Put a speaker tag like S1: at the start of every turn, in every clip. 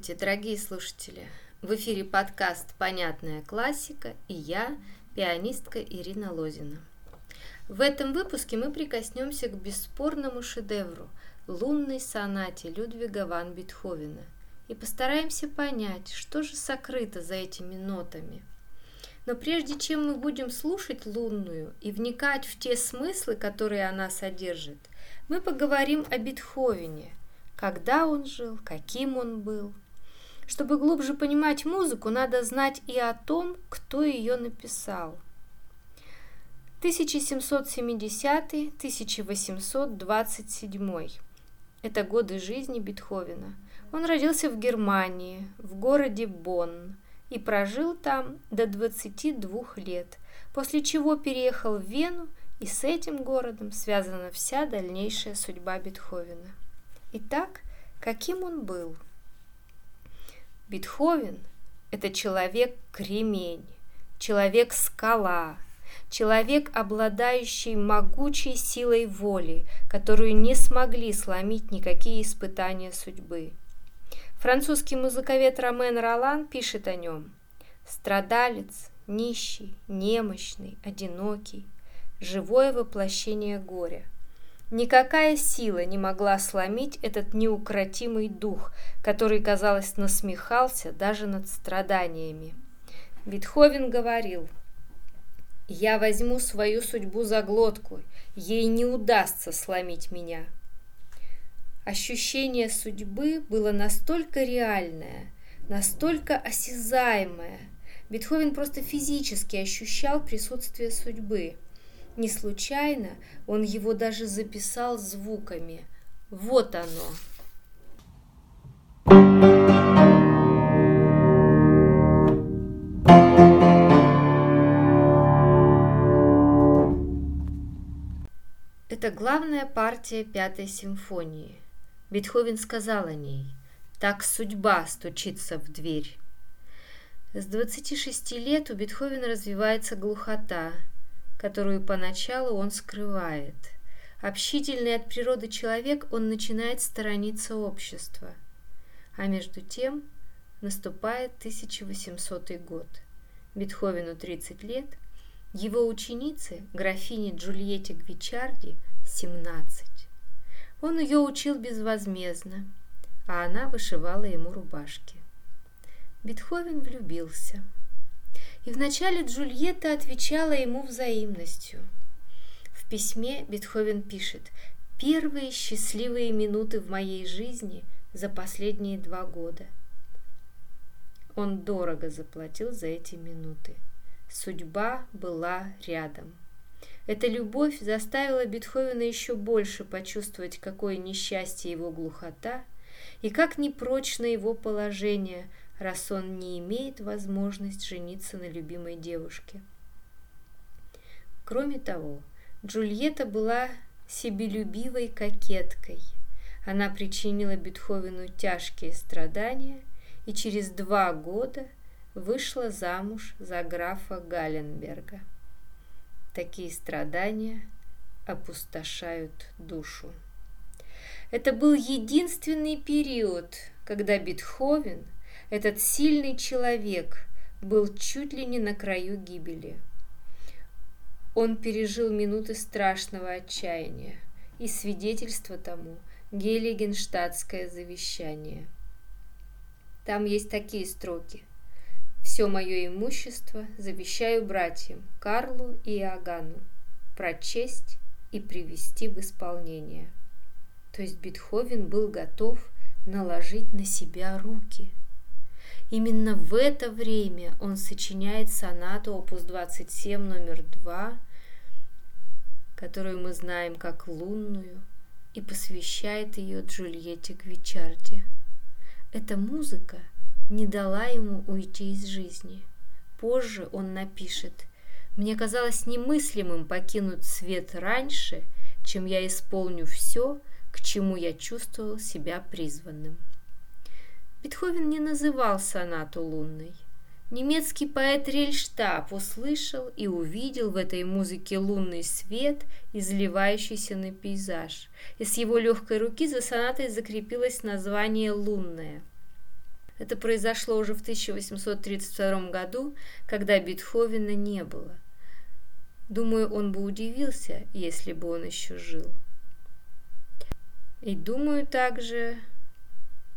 S1: Здравствуйте, дорогие слушатели! В эфире подкаст «Понятная классика» и я, пианистка Ирина Лозина. В этом выпуске мы прикоснемся к бесспорному шедевру «Лунной сонате» Людвига ван Бетховена и постараемся понять, что же сокрыто за этими нотами. Но прежде чем мы будем слушать лунную и вникать в те смыслы, которые она содержит, мы поговорим о Бетховене – когда он жил, каким он был. Чтобы глубже понимать музыку, надо знать и о том, кто ее написал. 1770-1827. Это годы жизни Бетховена. Он родился в Германии, в городе Бонн, и прожил там до 22 лет, после чего переехал в Вену, и с этим городом связана вся дальнейшая судьба Бетховена. Итак, каким он был? Бетховен – это человек-кремень, человек-скала, человек, обладающий могучей силой воли, которую не смогли сломить никакие испытания судьбы. Французский музыковед Ромен Ролан пишет о нем. Страдалец, нищий, немощный, одинокий, живое воплощение горя – Никакая сила не могла сломить этот неукротимый дух, который, казалось, насмехался даже над страданиями. Бетховен говорил, «Я возьму свою судьбу за глотку, ей не удастся сломить меня». Ощущение судьбы было настолько реальное, настолько осязаемое. Бетховен просто физически ощущал присутствие судьбы – не случайно он его даже записал звуками. Вот оно. Это главная партия Пятой симфонии. Бетховен сказал о ней «Так судьба стучится в дверь». С 26 лет у Бетховена развивается глухота – которую поначалу он скрывает. Общительный от природы человек, он начинает сторониться общества. А между тем наступает 1800 год. Бетховену 30 лет, его ученице, графине Джульетте Гвичарди, 17. Он ее учил безвозмездно, а она вышивала ему рубашки. Бетховен влюбился – и вначале Джульетта отвечала ему взаимностью. В письме Бетховен пишет «Первые счастливые минуты в моей жизни за последние два года». Он дорого заплатил за эти минуты. Судьба была рядом. Эта любовь заставила Бетховена еще больше почувствовать, какое несчастье его глухота и как непрочно его положение – раз он не имеет возможность жениться на любимой девушке. Кроме того, Джульетта была себелюбивой кокеткой. Она причинила Бетховену тяжкие страдания и через два года вышла замуж за графа Галенберга. Такие страдания опустошают душу. Это был единственный период, когда Бетховен – этот сильный человек был чуть ли не на краю гибели. Он пережил минуты страшного отчаяния, и свидетельство тому – Гелигенштадтское завещание. Там есть такие строки. «Все мое имущество завещаю братьям Карлу и Иоганну прочесть и привести в исполнение». То есть Бетховен был готов наложить на себя руки – Именно в это время он сочиняет сонату опус 27 номер 2, которую мы знаем как лунную, и посвящает ее Джульетте Гвичарди. Эта музыка не дала ему уйти из жизни. Позже он напишет «Мне казалось немыслимым покинуть свет раньше, чем я исполню все, к чему я чувствовал себя призванным». Бетховен не называл сонату лунной. Немецкий поэт Рельштаб услышал и увидел в этой музыке лунный свет, изливающийся на пейзаж, и с его легкой руки за сонатой закрепилось название «лунная». Это произошло уже в 1832 году, когда Бетховена не было. Думаю, он бы удивился, если бы он еще жил. И думаю также,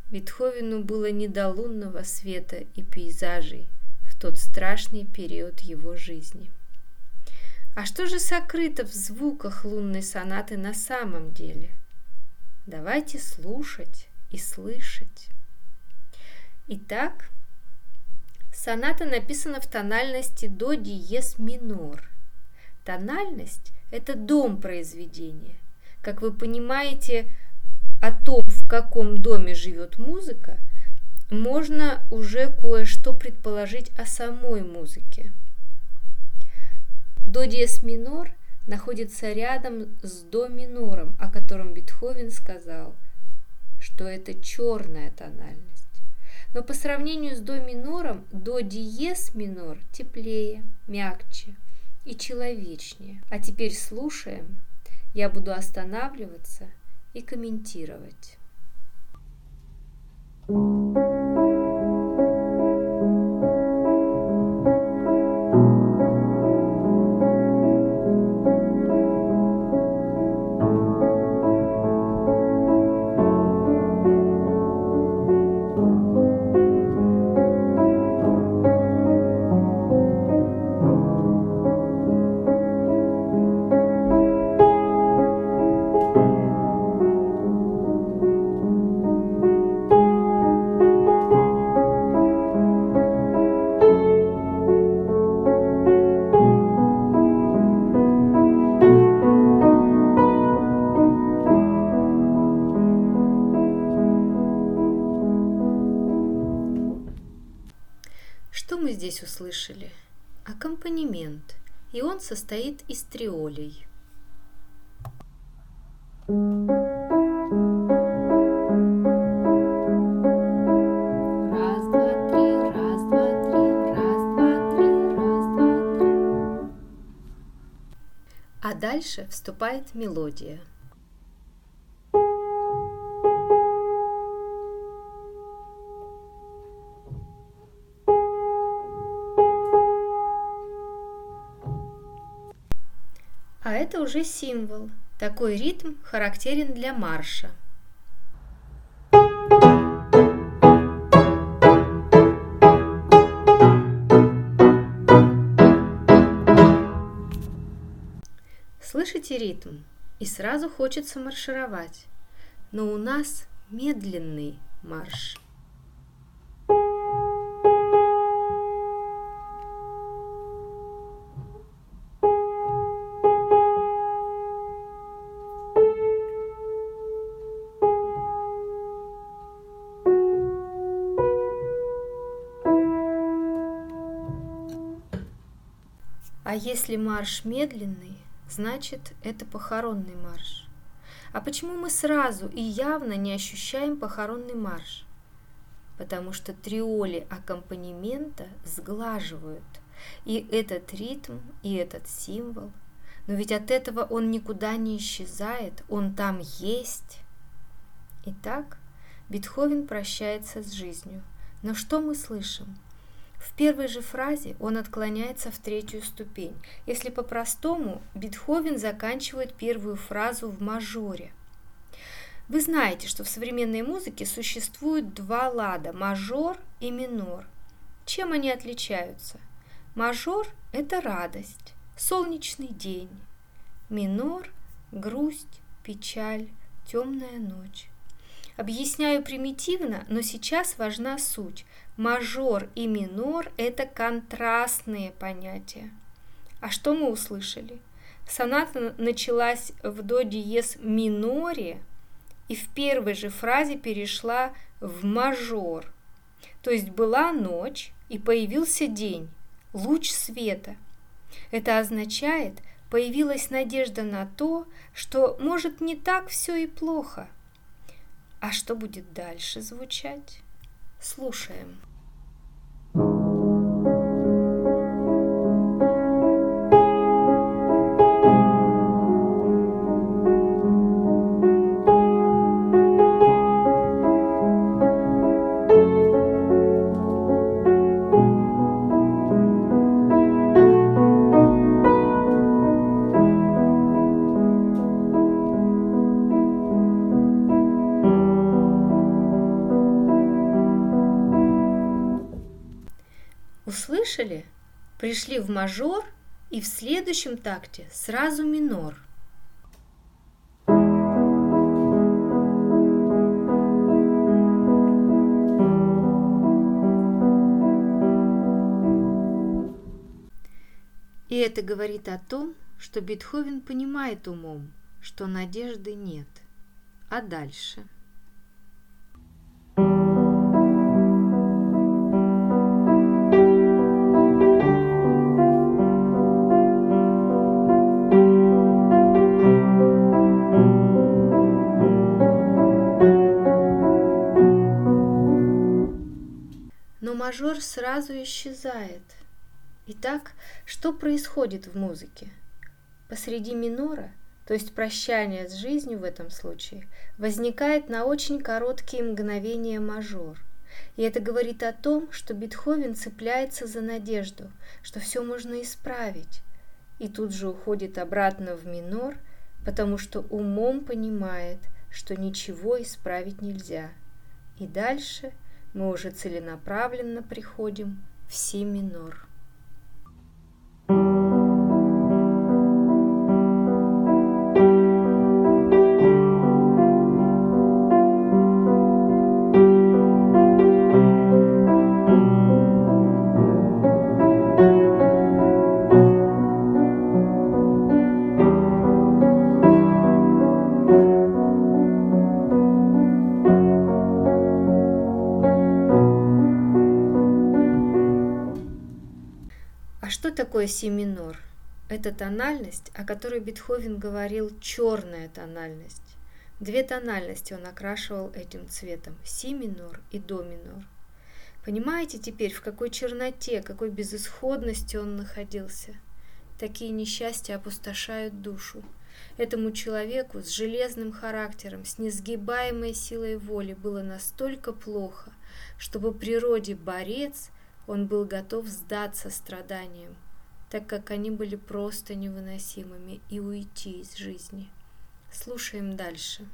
S1: Бетховену было не до лунного света и пейзажей в тот страшный период его жизни. А что же сокрыто в звуках лунной сонаты на самом деле? Давайте слушать и слышать. Итак, соната написана в тональности до диез минор. Тональность – это дом произведения. Как вы понимаете, о том, каком доме живет музыка, можно уже кое-что предположить о самой музыке. До диез минор находится рядом с до минором, о котором Бетховен сказал, что это черная тональность. Но по сравнению с до минором, до диез минор теплее, мягче и человечнее. А теперь слушаем. Я буду останавливаться – и комментировать. Здесь Аккомпанемент, и он состоит из триолей. Раз, два, три, раз, два, три, раз, два, три, раз, два, три. А дальше вступает мелодия – это уже символ. Такой ритм характерен для марша. Слышите ритм? И сразу хочется маршировать. Но у нас медленный марш. Если марш медленный, значит это похоронный марш. А почему мы сразу и явно не ощущаем похоронный марш? Потому что триоли аккомпанемента сглаживают и этот ритм, и этот символ. Но ведь от этого он никуда не исчезает, он там есть. Итак, Бетховен прощается с жизнью. Но что мы слышим? В первой же фразе он отклоняется в третью ступень. Если по-простому, Бетховен заканчивает первую фразу в мажоре. Вы знаете, что в современной музыке существует два лада – мажор и минор. Чем они отличаются? Мажор – это радость, солнечный день. Минор – грусть, печаль, темная ночь. Объясняю примитивно, но сейчас важна суть. Мажор и минор – это контрастные понятия. А что мы услышали? Соната началась в до диез миноре и в первой же фразе перешла в мажор. То есть была ночь и появился день, луч света. Это означает, появилась надежда на то, что может не так все и плохо. А что будет дальше звучать? Слушаем. Услышали? Пришли в мажор и в следующем такте сразу минор. И это говорит о том, что Бетховен понимает умом, что надежды нет. А дальше? Мажор сразу исчезает. Итак, что происходит в музыке? Посреди минора – то есть прощание с жизнью в этом случае, возникает на очень короткие мгновения мажор. И это говорит о том, что Бетховен цепляется за надежду, что все можно исправить, и тут же уходит обратно в минор, потому что умом понимает, что ничего исправить нельзя. И дальше мы уже целенаправленно приходим в си минор. Такое си минор? Это тональность, о которой Бетховен говорил черная тональность. Две тональности он окрашивал этим цветом – си минор и до минор. Понимаете теперь, в какой черноте, какой безысходности он находился? Такие несчастья опустошают душу. Этому человеку с железным характером, с несгибаемой силой воли было настолько плохо, что по природе борец он был готов сдаться страданиям, так как они были просто невыносимыми, и уйти из жизни. Слушаем дальше.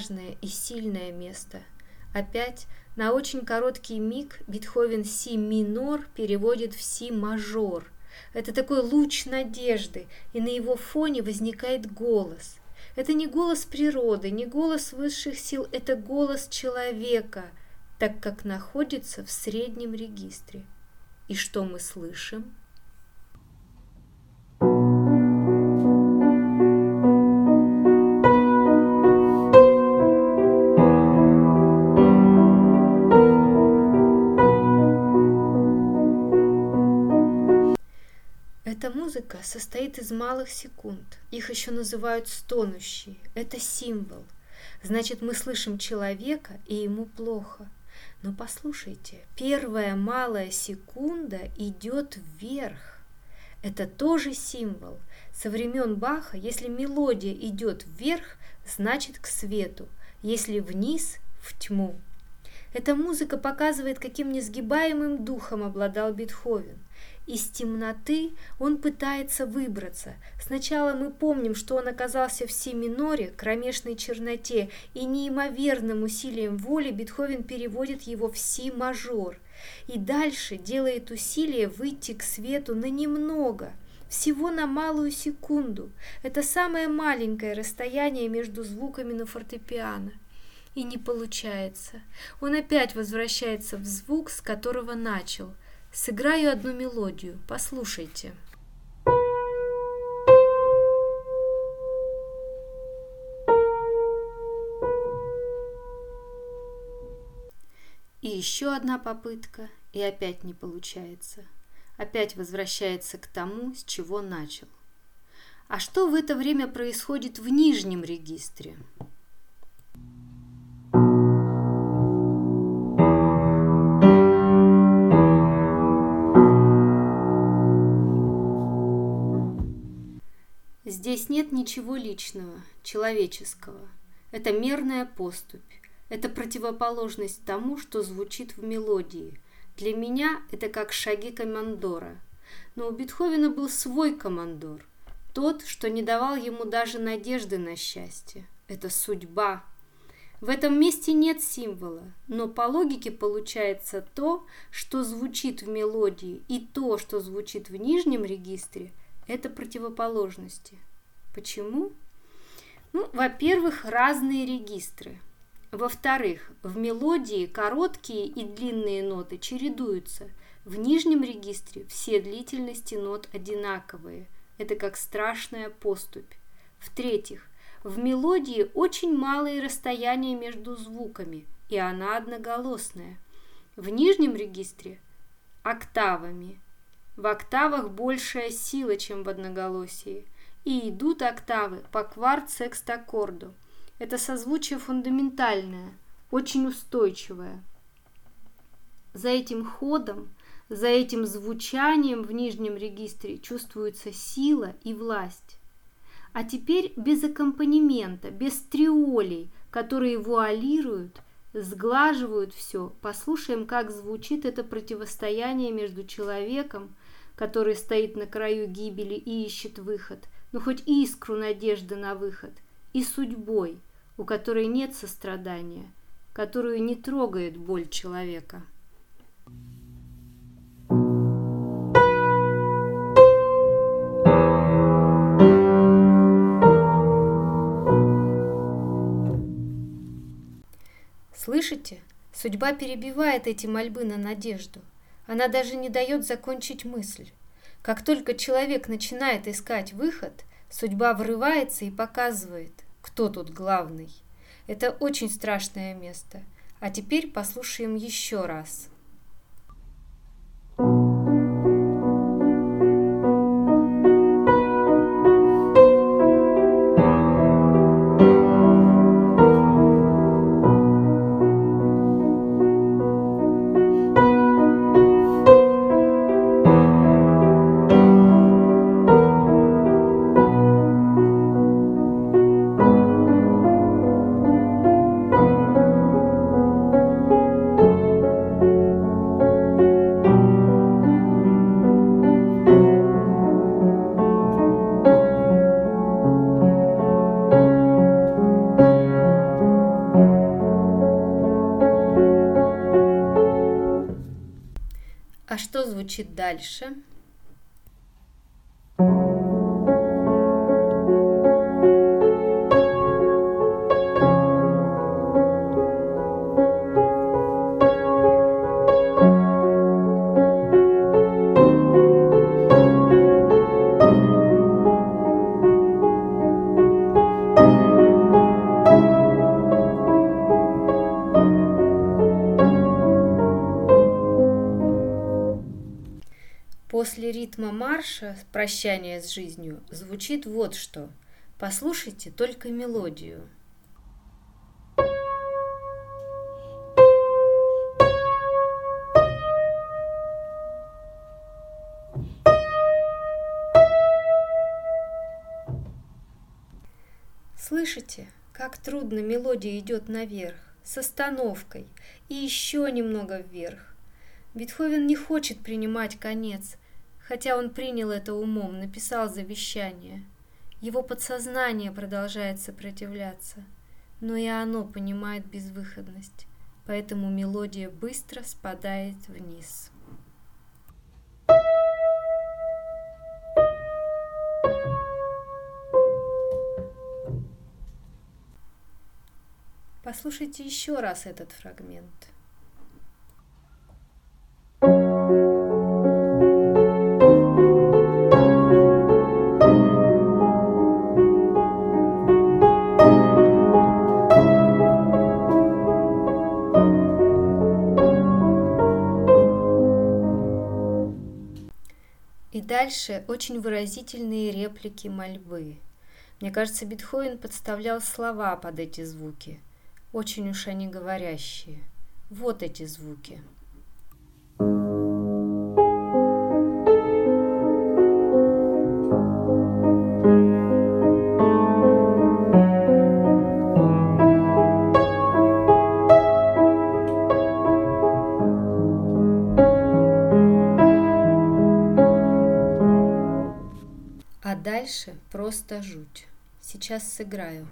S1: Важное и сильное место. Опять на очень короткий миг Бетховен си минор переводит в си мажор. Это такой луч надежды, и на его фоне возникает голос. Это не голос природы, не голос высших сил, это голос человека, так как находится в среднем регистре. И что мы слышим? Музыка состоит из малых секунд. Их еще называют стонущие. Это символ. Значит, мы слышим человека, и ему плохо. Но послушайте, первая малая секунда идет вверх. Это тоже символ. Со времен Баха, если мелодия идет вверх, значит к свету, если вниз – в тьму. Эта музыка показывает, каким несгибаемым духом обладал Бетховен – из темноты он пытается выбраться. Сначала мы помним, что он оказался в си миноре, кромешной черноте, и неимоверным усилием воли Бетховен переводит его в си мажор. И дальше делает усилие выйти к свету на немного, всего на малую секунду. Это самое маленькое расстояние между звуками на фортепиано. И не получается. Он опять возвращается в звук, с которого начал – Сыграю одну мелодию, послушайте. И еще одна попытка, и опять не получается. Опять возвращается к тому, с чего начал. А что в это время происходит в нижнем регистре? Здесь нет ничего личного, человеческого. Это мерная поступь. Это противоположность тому, что звучит в мелодии. Для меня это как шаги командора. Но у Бетховена был свой командор. Тот, что не давал ему даже надежды на счастье. Это судьба. В этом месте нет символа, но по логике получается то, что звучит в мелодии, и то, что звучит в нижнем регистре, это противоположности. Почему? Ну, во-первых, разные регистры. Во-вторых, в мелодии короткие и длинные ноты чередуются. В нижнем регистре все длительности нот одинаковые. Это как страшная поступь. В-третьих, в мелодии очень малые расстояния между звуками, и она одноголосная. В нижнем регистре – октавами. В октавах большая сила, чем в одноголосии – и идут октавы по кварт-секст-аккорду. Это созвучие фундаментальное, очень устойчивое. За этим ходом, за этим звучанием в нижнем регистре чувствуется сила и власть. А теперь без аккомпанемента, без триолей, которые вуалируют, сглаживают все, послушаем, как звучит это противостояние между человеком, который стоит на краю гибели и ищет выход – ну хоть искру надежды на выход, и судьбой, у которой нет сострадания, которую не трогает боль человека. Слышите? Судьба перебивает эти мольбы на надежду. Она даже не дает закончить мысль. Как только человек начинает искать выход, судьба врывается и показывает, кто тут главный. Это очень страшное место. А теперь послушаем еще раз. звучит дальше. Марша «Прощание с жизнью» звучит вот что. Послушайте только мелодию. Слышите, как трудно мелодия идет наверх, с остановкой и еще немного вверх. Бетховен не хочет принимать конец, хотя он принял это умом, написал завещание. Его подсознание продолжает сопротивляться, но и оно понимает безвыходность, поэтому мелодия быстро спадает вниз. Послушайте еще раз этот фрагмент. Дальше очень выразительные реплики мольбы. Мне кажется, Бетховен подставлял слова под эти звуки. Очень уж они говорящие. Вот эти звуки. Дальше просто жуть. Сейчас сыграю.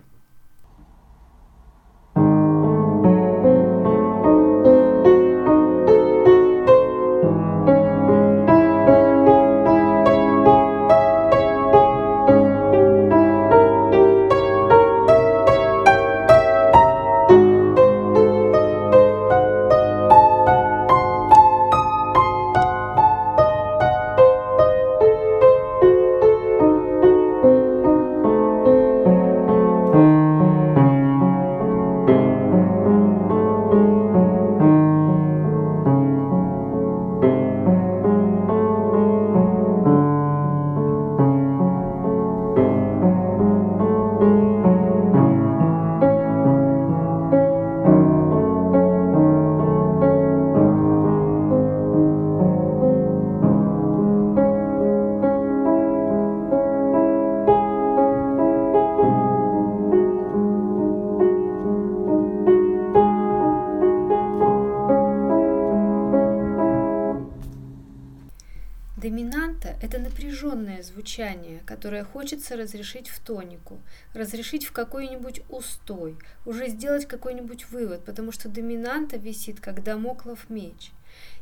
S1: Хочется разрешить в тонику, разрешить в какой-нибудь устой, уже сделать какой-нибудь вывод, потому что доминанта висит, как домоклов меч.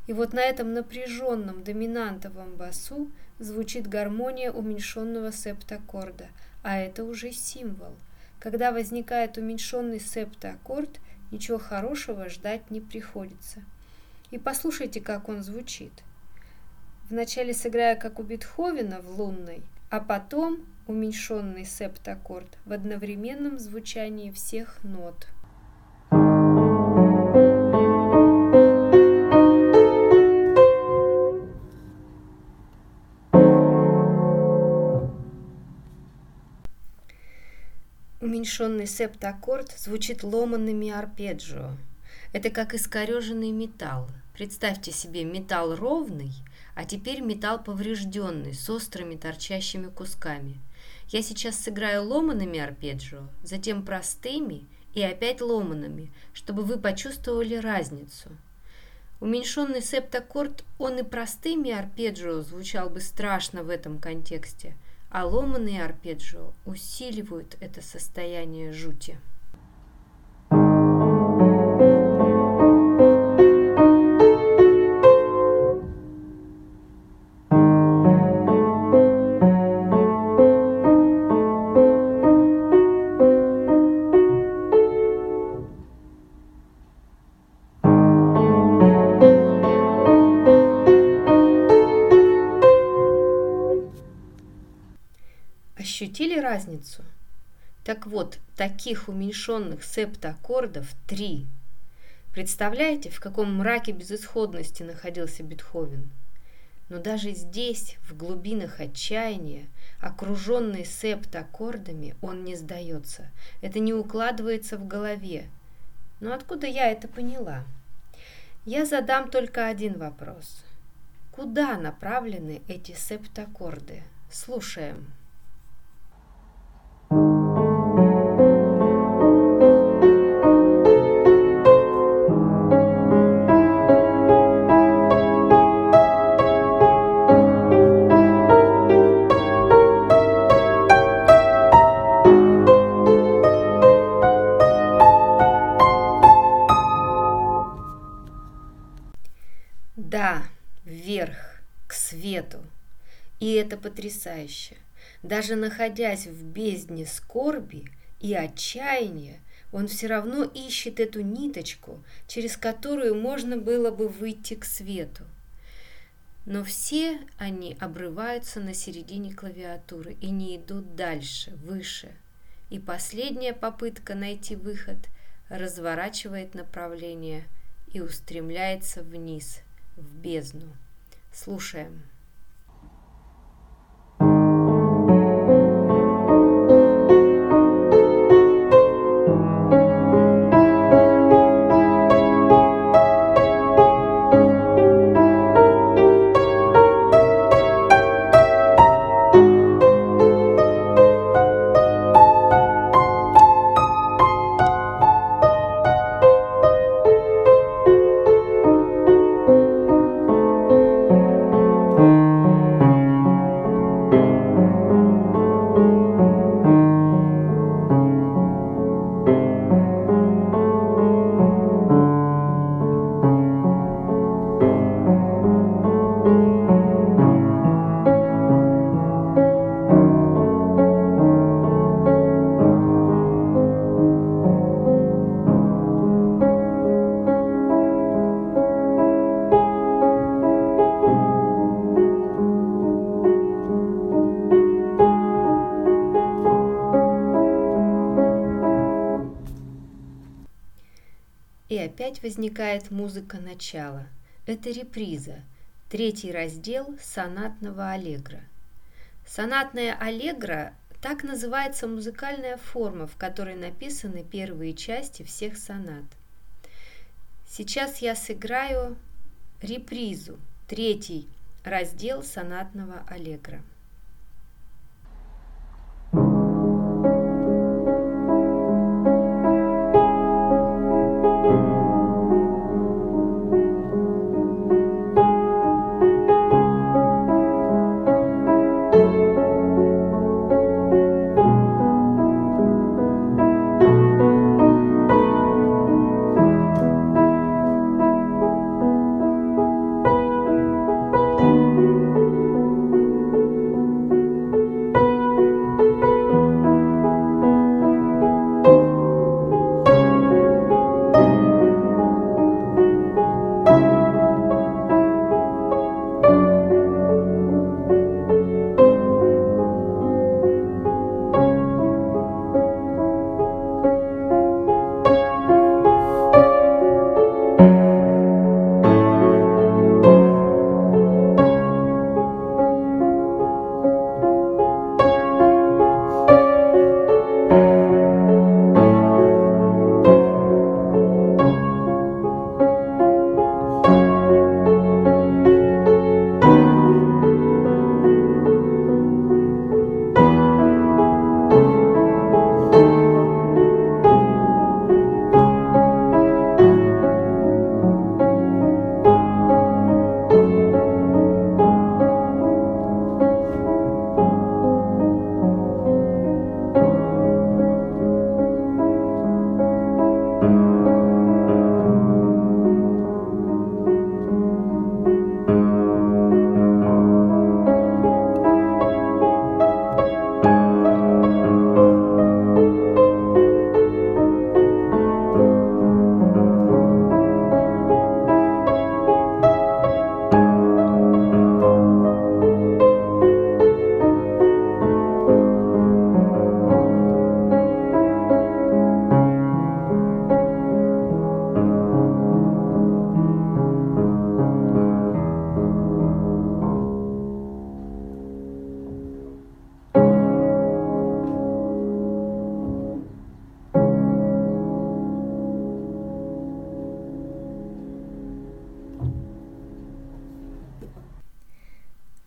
S1: И вот на этом напряженном доминантовом басу звучит гармония уменьшенного септаккорда, а это уже символ. Когда возникает уменьшенный септаккорд, ничего хорошего ждать не приходится. И послушайте, как он звучит. Вначале сыграя как у Бетховена в лунной, а потом уменьшенный септаккорд в одновременном звучании всех нот. Уменьшенный септаккорд звучит ломанными арпеджио. Это как искореженный металл. Представьте себе металл ровный – а теперь металл поврежденный, с острыми торчащими кусками. Я сейчас сыграю ломаными арпеджио, затем простыми и опять ломанными, чтобы вы почувствовали разницу. Уменьшенный септаккорд, он и простыми арпеджио звучал бы страшно в этом контексте, а ломанные арпеджио усиливают это состояние жути. Таких уменьшенных септаккордов три. Представляете, в каком мраке безысходности находился Бетховен? Но даже здесь, в глубинах отчаяния, окруженный септаккордами, он не сдается. Это не укладывается в голове. Но откуда я это поняла? Я задам только один вопрос. Куда направлены эти септаккорды? Слушаем. Это потрясающе. Даже находясь в бездне скорби и отчаяния, он все равно ищет эту ниточку, через которую можно было бы выйти к свету. Но все они обрываются на середине клавиатуры и не идут дальше, выше. И последняя попытка найти выход разворачивает направление и устремляется вниз, в бездну. Слушаем. Возникает музыка начала. Это реприза, третий раздел сонатного аллегро. Сонатная аллегро – так называется музыкальная форма, в которой написаны первые части всех сонат. Сейчас я сыграю репризу, третий раздел сонатного аллегро.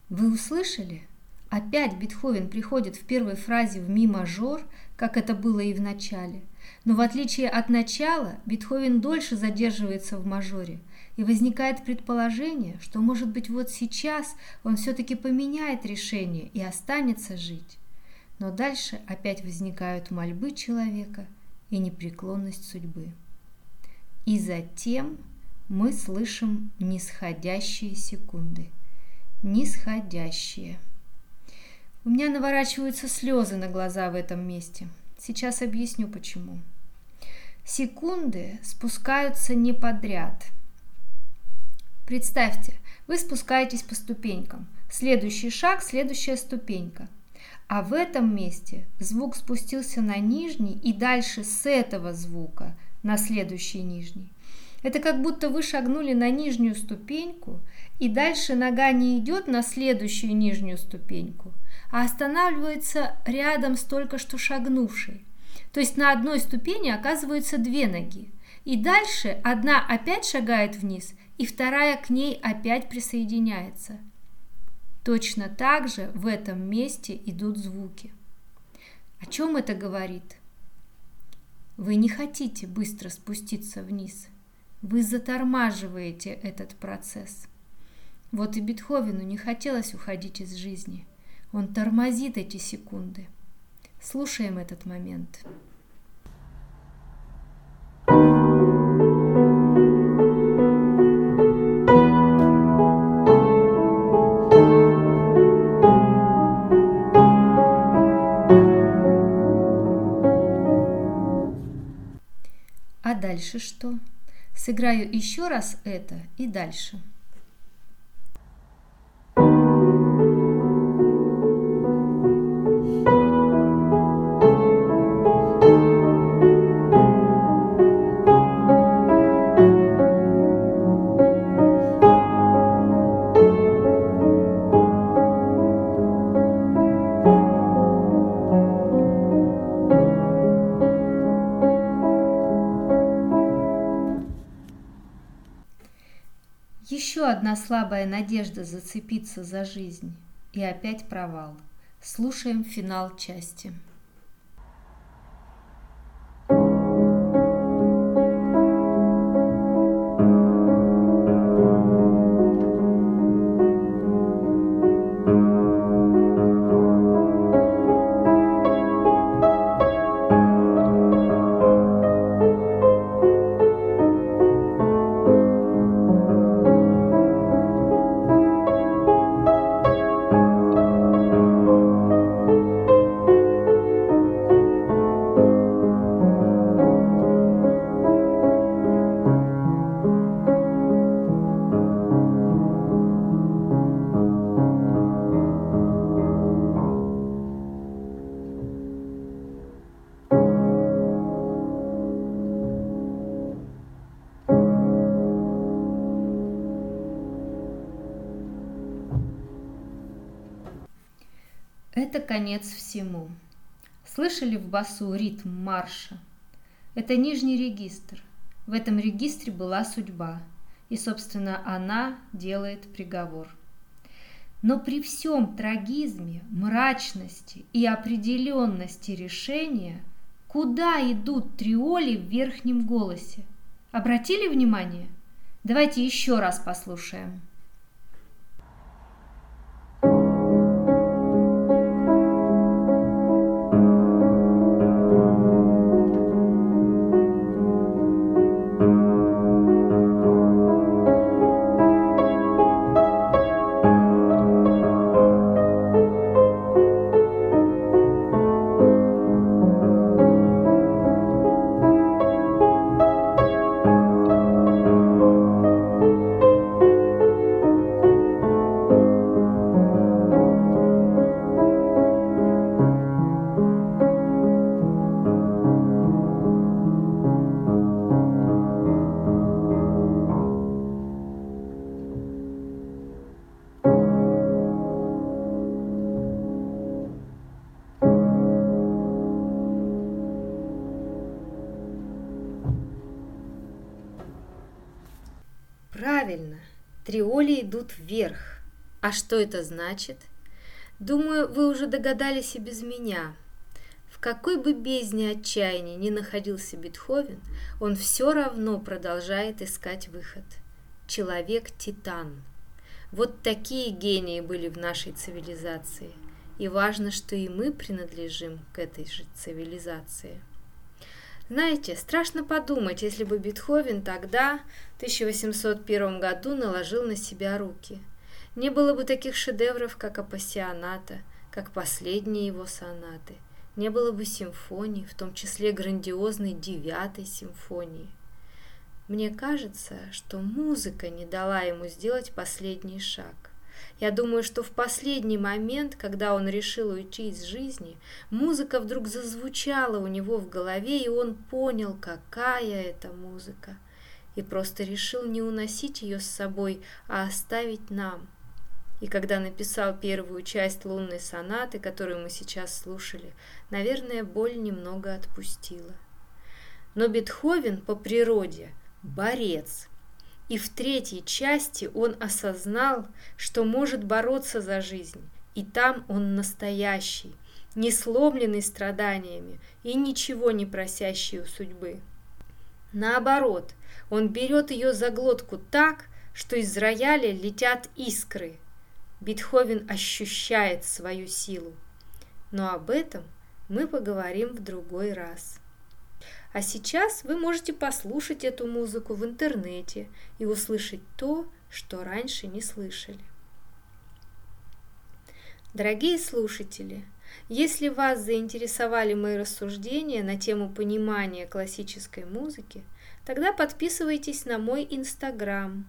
S1: Вы услышали? Опять Бетховен приходит в первой фразе в ми мажор, как это было и в начале. Но в отличие от начала, Бетховен дольше задерживается в мажоре, и возникает предположение, что, может быть, вот сейчас он все-таки поменяет решение и останется жить. Но дальше опять возникают мольбы человека и непреклонность судьбы. И затем мы слышим нисходящие секунды – нисходящие. У меня наворачиваются слезы на глаза в этом месте. Сейчас объясню почему. Секунды спускаются не подряд. Представьте, вы спускаетесь по ступенькам. Следующий шаг, следующая ступенька. А в этом месте звук спустился на нижний и дальше с этого звука на следующий нижний. Это как будто вы шагнули на нижнюю ступеньку и дальше нога не идет на следующую нижнюю ступеньку, а останавливается рядом с только что шагнувшей. То есть на одной ступени оказываются две ноги. И дальше одна опять шагает вниз, и вторая к ней опять присоединяется. Точно так же в этом месте идут звуки. О чем это говорит? Вы не хотите быстро спуститься вниз. Вы затормаживаете этот процесс. Вот и Бетховену не хотелось уходить из жизни. Он тормозит эти секунды. Слушаем этот момент. А дальше что? Сыграю еще раз это и дальше. Одна слабая надежда зацепиться за жизнь. И опять провал. Слушаем финал части. Это конец всему. Слышали в басу ритм марша? Это нижний регистр. В этом регистре была судьба. И, собственно, она делает приговор. Но при всем трагизме, мрачности и определенности решения, куда идут триоли в верхнем голосе? Обратили внимание? Давайте еще раз послушаем. Триоли идут вверх. А что это значит? Думаю, вы уже догадались и без меня. В какой бы бездне отчаяния ни находился Бетховен, он все равно продолжает искать выход. Человек-титан. Вот такие гении были в нашей цивилизации. И важно, что и мы принадлежим к этой же цивилизации. Знаете, страшно подумать, если бы Бетховен тогда, в 1801 году, наложил на себя руки. Не было бы таких шедевров, как «Апассионата», как последние его сонаты. Не было бы симфоний, в том числе грандиозной девятой симфонии. Мне кажется, что музыка не дала ему сделать последний шаг. Я думаю, что в последний момент, когда он решил уйти из жизни, музыка вдруг зазвучала у него в голове, и он понял, какая это музыка, и просто решил не уносить ее с собой, а оставить нам. И когда написал первую часть лунной сонаты, которую мы сейчас слушали, наверное, боль немного отпустила. Но Бетховен по природе – борец, и в третьей части он осознал, что может бороться за жизнь, и там он настоящий, не сломленный страданиями и ничего не просящий у судьбы. Наоборот, он берет ее за глотку так, что из рояля летят искры. Бетховен ощущает свою силу. Но об этом мы поговорим в другой раз. А сейчас вы можете послушать эту музыку в интернете и услышать то, что раньше не слышали. Дорогие слушатели, если вас заинтересовали мои рассуждения на тему понимания классической музыки, тогда подписывайтесь на мой инстаграм.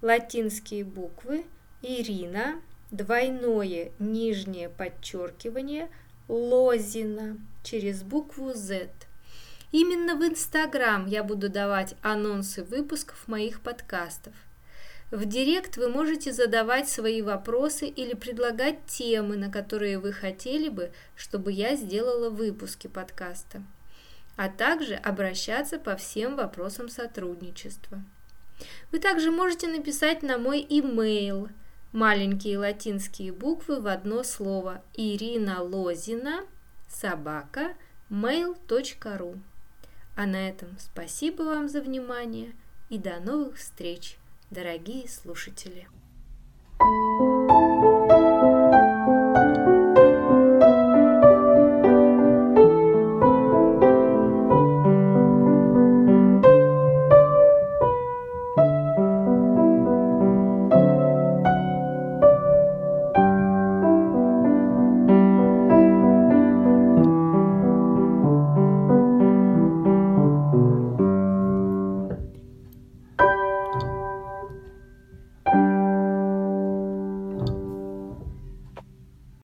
S1: Латинские буквы Ирина, двойное нижнее подчеркивание, Лозина через букву Z – Именно в Инстаграм я буду давать анонсы выпусков моих подкастов. В Директ вы можете задавать свои вопросы или предлагать темы, на которые вы хотели бы, чтобы я сделала выпуски подкаста, а также обращаться по всем вопросам сотрудничества. Вы также можете написать на мой имейл маленькие латинские буквы в одно слово Ирина Лозина собака mail.ru. А на этом спасибо вам за внимание и до новых встреч, дорогие слушатели!